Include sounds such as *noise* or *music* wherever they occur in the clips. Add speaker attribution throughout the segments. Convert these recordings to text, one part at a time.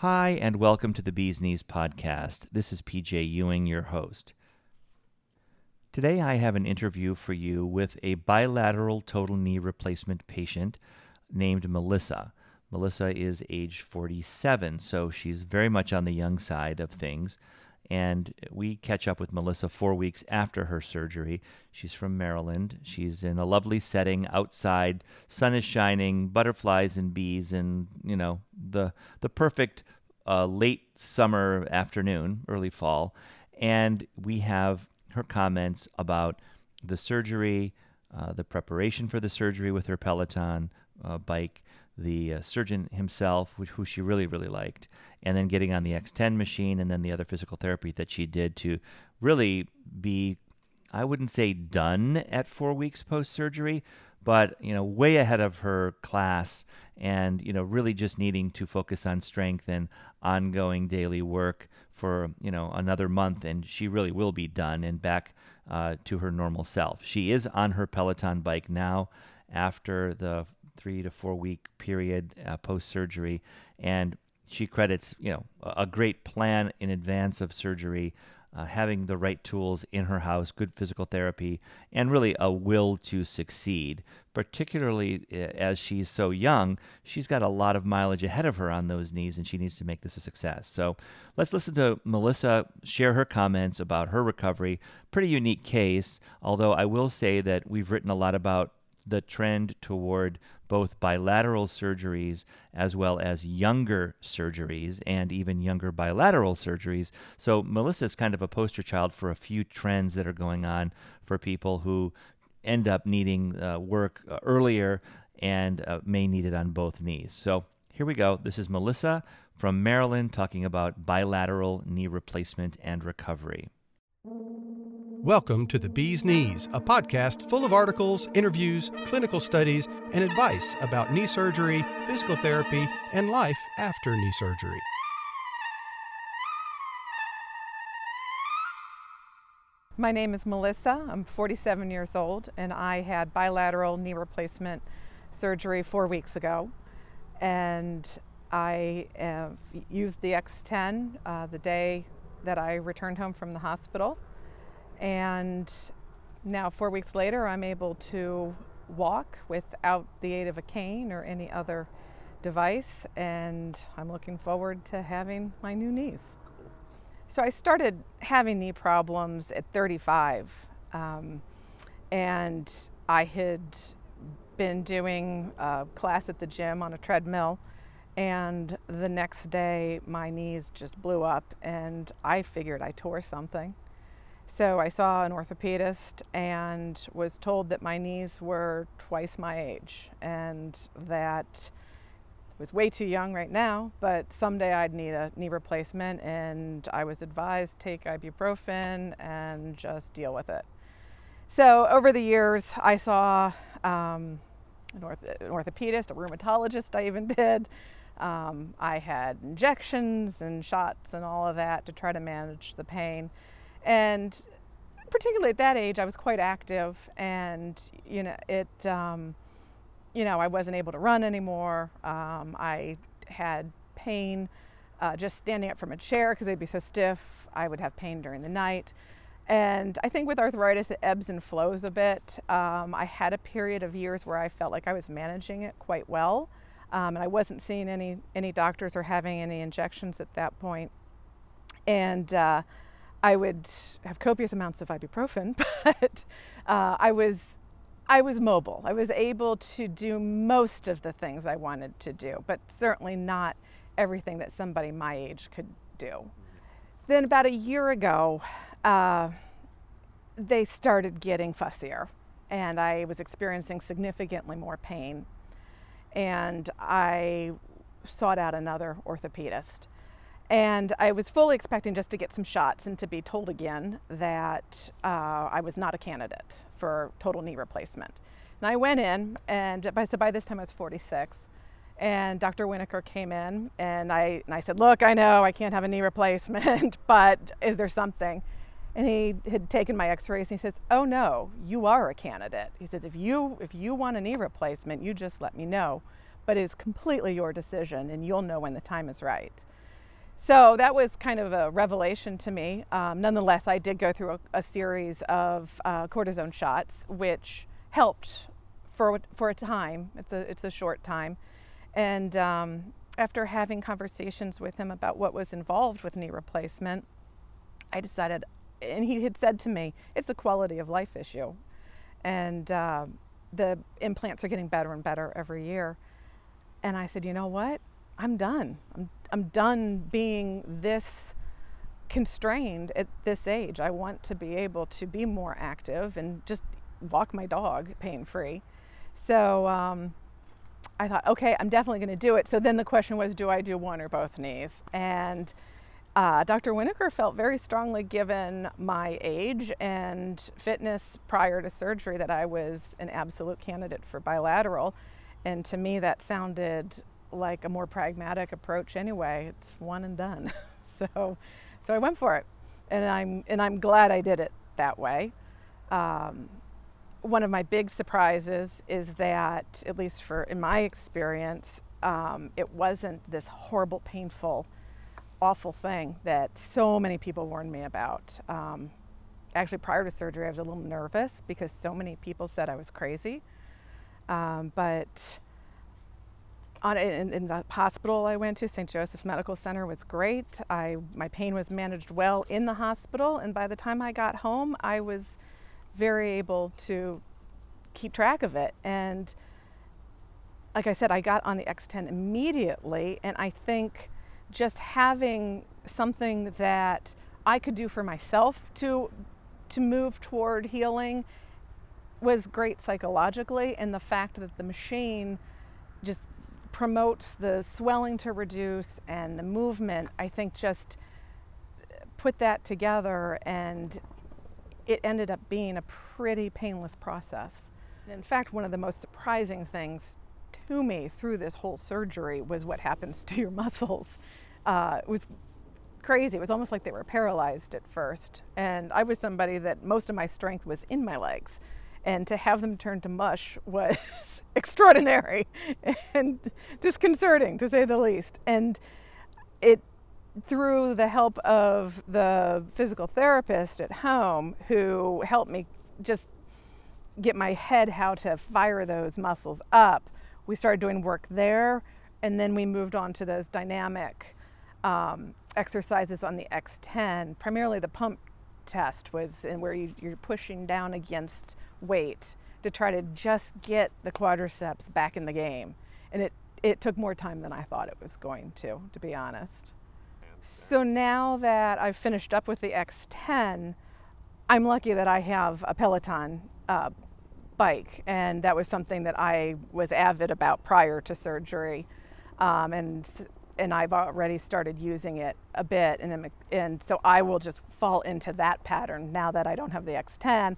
Speaker 1: Hi, and welcome to the Bees Knees podcast. This is PJ Ewing, your host. Today, I have an interview for you with a bilateral total knee replacement patient named Melissa. Melissa is age 47, so she's very much on the young side of things. And we catch up with Melissa four weeks after her surgery. She's from Maryland. She's in a lovely setting outside. Sun is shining, butterflies and bees, and you know the the perfect uh, late summer afternoon, early fall. And we have her comments about the surgery, uh, the preparation for the surgery with her Peloton uh, bike, the uh, surgeon himself, who she really, really liked, and then getting on the X10 machine and then the other physical therapy that she did to really be, I wouldn't say done at four weeks post surgery, but you know way ahead of her class and you know really just needing to focus on strength and ongoing daily work for you know another month and she really will be done and back uh, to her normal self. She is on her peloton bike now after the three to four week period uh, post surgery, and she credits you know a great plan in advance of surgery. Uh, having the right tools in her house, good physical therapy, and really a will to succeed. Particularly uh, as she's so young, she's got a lot of mileage ahead of her on those knees, and she needs to make this a success. So let's listen to Melissa share her comments about her recovery. Pretty unique case, although I will say that we've written a lot about the trend toward both bilateral surgeries as well as younger surgeries and even younger bilateral surgeries. So, Melissa is kind of a poster child for a few trends that are going on for people who end up needing uh, work uh, earlier and uh, may need it on both knees. So, here we go. This is Melissa from Maryland talking about bilateral knee replacement and recovery.
Speaker 2: Welcome to The Bee's Knees, a podcast full of articles, interviews, clinical studies, and advice about knee surgery, physical therapy, and life after knee surgery.
Speaker 3: My name is Melissa. I'm 47 years old, and I had bilateral knee replacement surgery four weeks ago. And I uh, used the X10 uh, the day that I returned home from the hospital and now, four weeks later, I'm able to walk without the aid of a cane or any other device, and I'm looking forward to having my new knees. So, I started having knee problems at 35, um, and I had been doing a class at the gym on a treadmill. And the next day, my knees just blew up, and I figured I tore something. So I saw an orthopedist and was told that my knees were twice my age and that I was way too young right now, but someday I'd need a knee replacement and I was advised take ibuprofen and just deal with it. So over the years, I saw um, an, orth- an, orthopedist, a rheumatologist, I even *laughs* did. Um, I had injections and shots and all of that to try to manage the pain. And particularly at that age, I was quite active, and you know, it, um, you know, I wasn't able to run anymore. Um, I had pain uh, just standing up from a chair because they'd be so stiff. I would have pain during the night. And I think with arthritis, it ebbs and flows a bit. Um, I had a period of years where I felt like I was managing it quite well. Um, and I wasn't seeing any, any doctors or having any injections at that point. And uh, I would have copious amounts of ibuprofen, *laughs* but uh, I was I was mobile. I was able to do most of the things I wanted to do, but certainly not everything that somebody my age could do. Then about a year ago, uh, they started getting fussier, and I was experiencing significantly more pain. And I sought out another orthopedist. And I was fully expecting just to get some shots and to be told again that uh, I was not a candidate for total knee replacement. And I went in, and by, so by this time I was 46. And Dr. Winokur came in, and I, and I said, Look, I know I can't have a knee *laughs* replacement, but is there something? And he had taken my x rays and he says, Oh no, you are a candidate. He says, if you, if you want a knee replacement, you just let me know. But it is completely your decision, and you'll know when the time is right. So that was kind of a revelation to me. Um, nonetheless, I did go through a, a series of uh, cortisone shots, which helped for for a time. It's a it's a short time, and um, after having conversations with him about what was involved with knee replacement, I decided, and he had said to me, it's a quality of life issue, and uh, the implants are getting better and better every year. And I said, you know what? I'm done. I'm, I'm done being this constrained at this age. I want to be able to be more active and just walk my dog pain free. So um, I thought, okay, I'm definitely going to do it. So then the question was, do I do one or both knees? And uh, Dr. Winokur felt very strongly, given my age and fitness prior to surgery, that I was an absolute candidate for bilateral. And to me, that sounded like a more pragmatic approach anyway. It's one and done. *laughs* so, so I went for it, and I'm and I'm glad I did it that way. Um, one of my big surprises is that, at least for in my experience, um, it wasn't this horrible, painful, awful thing that so many people warned me about. Um, actually, prior to surgery, I was a little nervous because so many people said I was crazy. Um, but on, in, in, the hospital I went to, St. Joseph's Medical Center, was great. I, my pain was managed well in the hospital, and by the time I got home, I was very able to keep track of it. And like I said, I got on the X10 immediately, and I think just having something that I could do for myself to to move toward healing was great psychologically, and the fact that the machine just promotes the swelling to reduce and the movement, I think just put that together and it ended up being a pretty painless process. In fact, one of the most surprising things to me through this whole surgery was what happens to your *laughs* muscles. Uh, it was crazy. It was almost like they were paralyzed at first. And I was somebody that most of my strength was in my legs. And to have them turn to mush *laughs* was extraordinary *laughs* and disconcerting to say the least. And it through the help of the physical therapist at home who helped me just get my head how to fire those muscles up, we started doing work there. And then we moved on to those dynamic um, exercises on the X10. Primarily, the pump test was where you, you're pushing down against weight to try to just get the quadriceps back in the game. And it, it took more time than I thought it was going to, to be honest. So now that I've finished up with the X10, I'm lucky that I have a Peloton uh, bike, and that was something that I was avid about prior to surgery, um, and and I've already started using it a bit, and and so I will just fall into that pattern now that I don't have the X10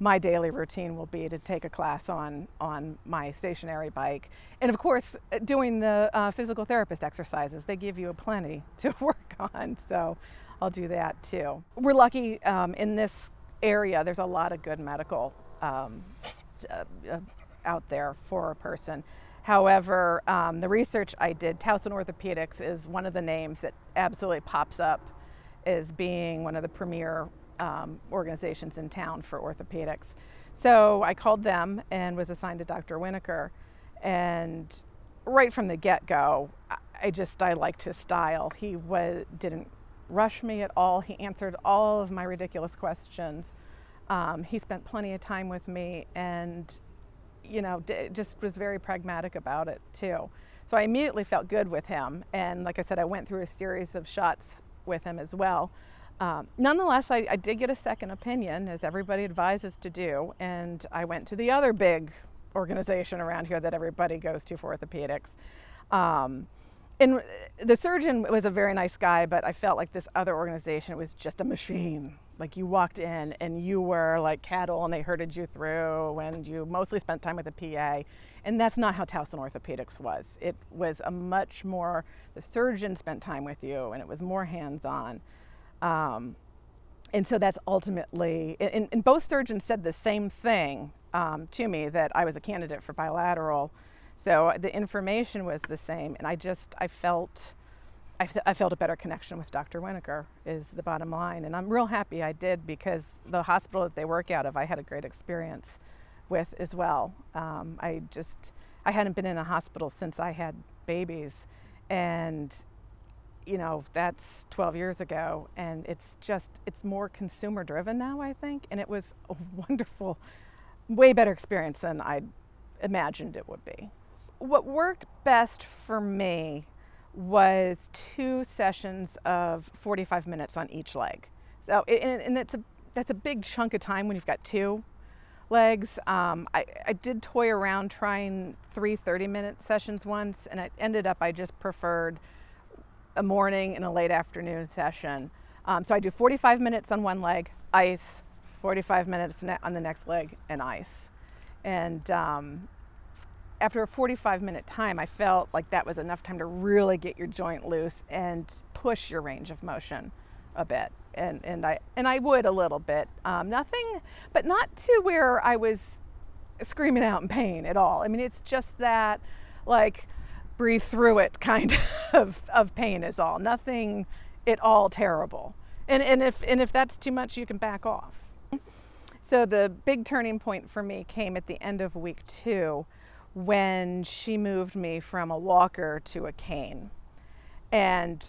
Speaker 3: my daily routine will be to take a class on on my stationary bike. And of course doing the uh, physical therapist exercises they give you a plenty *laughs* to work on so i'll do that too. We're lucky um, in this area there's a lot of good medical um, uh, uh, out there for a person. However um, the research i did towson orthopedics is one of the names that absolutely pops up as being one of the premier um, organizations in town for orthopedics. So I called them and was assigned to Dr. Winokur. And right from the get go, I just, I liked his style. He was, didn't rush me at all. He answered all of my ridiculous questions. Um, he spent plenty of time with me and, you know, d- just was very pragmatic about it too. So I immediately felt good with him. And like I said, I went through a series of shots with him as well. Um, nonetheless, I, I, did get a second opinion, as everybody advises to do, and I went to the other big organization around here that everybody goes to for orthopedics. Um, and the surgeon was a very nice guy, but I felt like this other organization was just a machine. Like you walked in and you were like cattle and they herded you through, and you mostly spent time with a PA. And that's not how Towson Orthopedics was. It was a much more, the surgeon spent time with you and it was more hands on. Um, and so that's ultimately, and, and, both surgeons said the same thing um, to me that I was a candidate for bilateral. So the information was the same, and I just I felt I, f- I felt a better connection with Dr. Winokur is the bottom line. And I'm real happy I did because the hospital that they work out of, I had a great experience with as well. Um, I just, I hadn't been in a hospital since I had babies. And, you know, that's 12 years ago. And it's just, it's more consumer driven now, I think. And it was a *laughs* wonderful, way better experience than I imagined it would be. What worked best for me was two sessions of 45 minutes on each leg. So, and, and it's a, that's a big chunk of time when you've got two legs. Um, I, I did toy around trying three 30 minute sessions once, and it ended up I just preferred a morning and a late afternoon session. Um, so I do 45 minutes on one leg, ice, 45 minutes on the next leg, and ice. And um, after a 45 minute time, I felt like that was enough time to really get your joint loose and push your range of motion a bit. And, and I and I would a little bit, um, nothing, but not to where I was screaming out in pain at all. I mean, it's just that, like, breathe through it kind *laughs* of of pain is all. Nothing at all terrible. And and if and if that's too much, you can back off. So the big turning point for me came at the end of week two when she moved me from a walker to a cane. And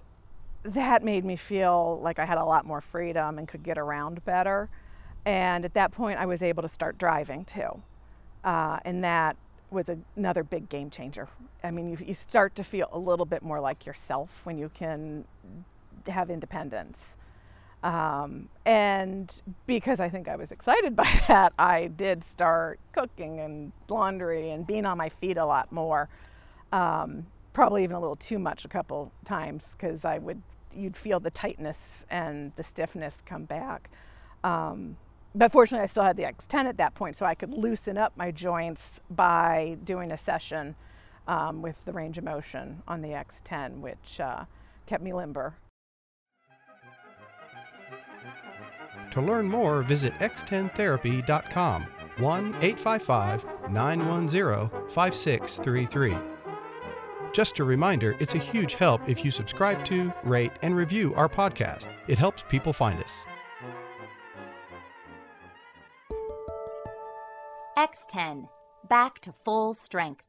Speaker 3: that made me feel like I had a lot more freedom and could get around better. And at that point, I was able to start driving too. Uh, and that was another big game changer. I mean, you, you start to feel a little bit more like yourself when you can have independence. Um, and because I think I was excited *laughs* by that, I did start cooking and laundry and being on my feet a lot more. Um, probably even a little too much a couple times because I would you'd feel the tightness and the stiffness come back. Um, but fortunately, I still had the X10 at that point, so I could loosen up my joints by doing a session um, with the range of motion on the X10, which uh, kept me limber.
Speaker 2: To learn more, visit x10therapy.com 1 855 910 5633. Just a reminder, it's a huge help if you subscribe to, rate, and review our podcast. It helps people find us.
Speaker 4: X10, back to full strength.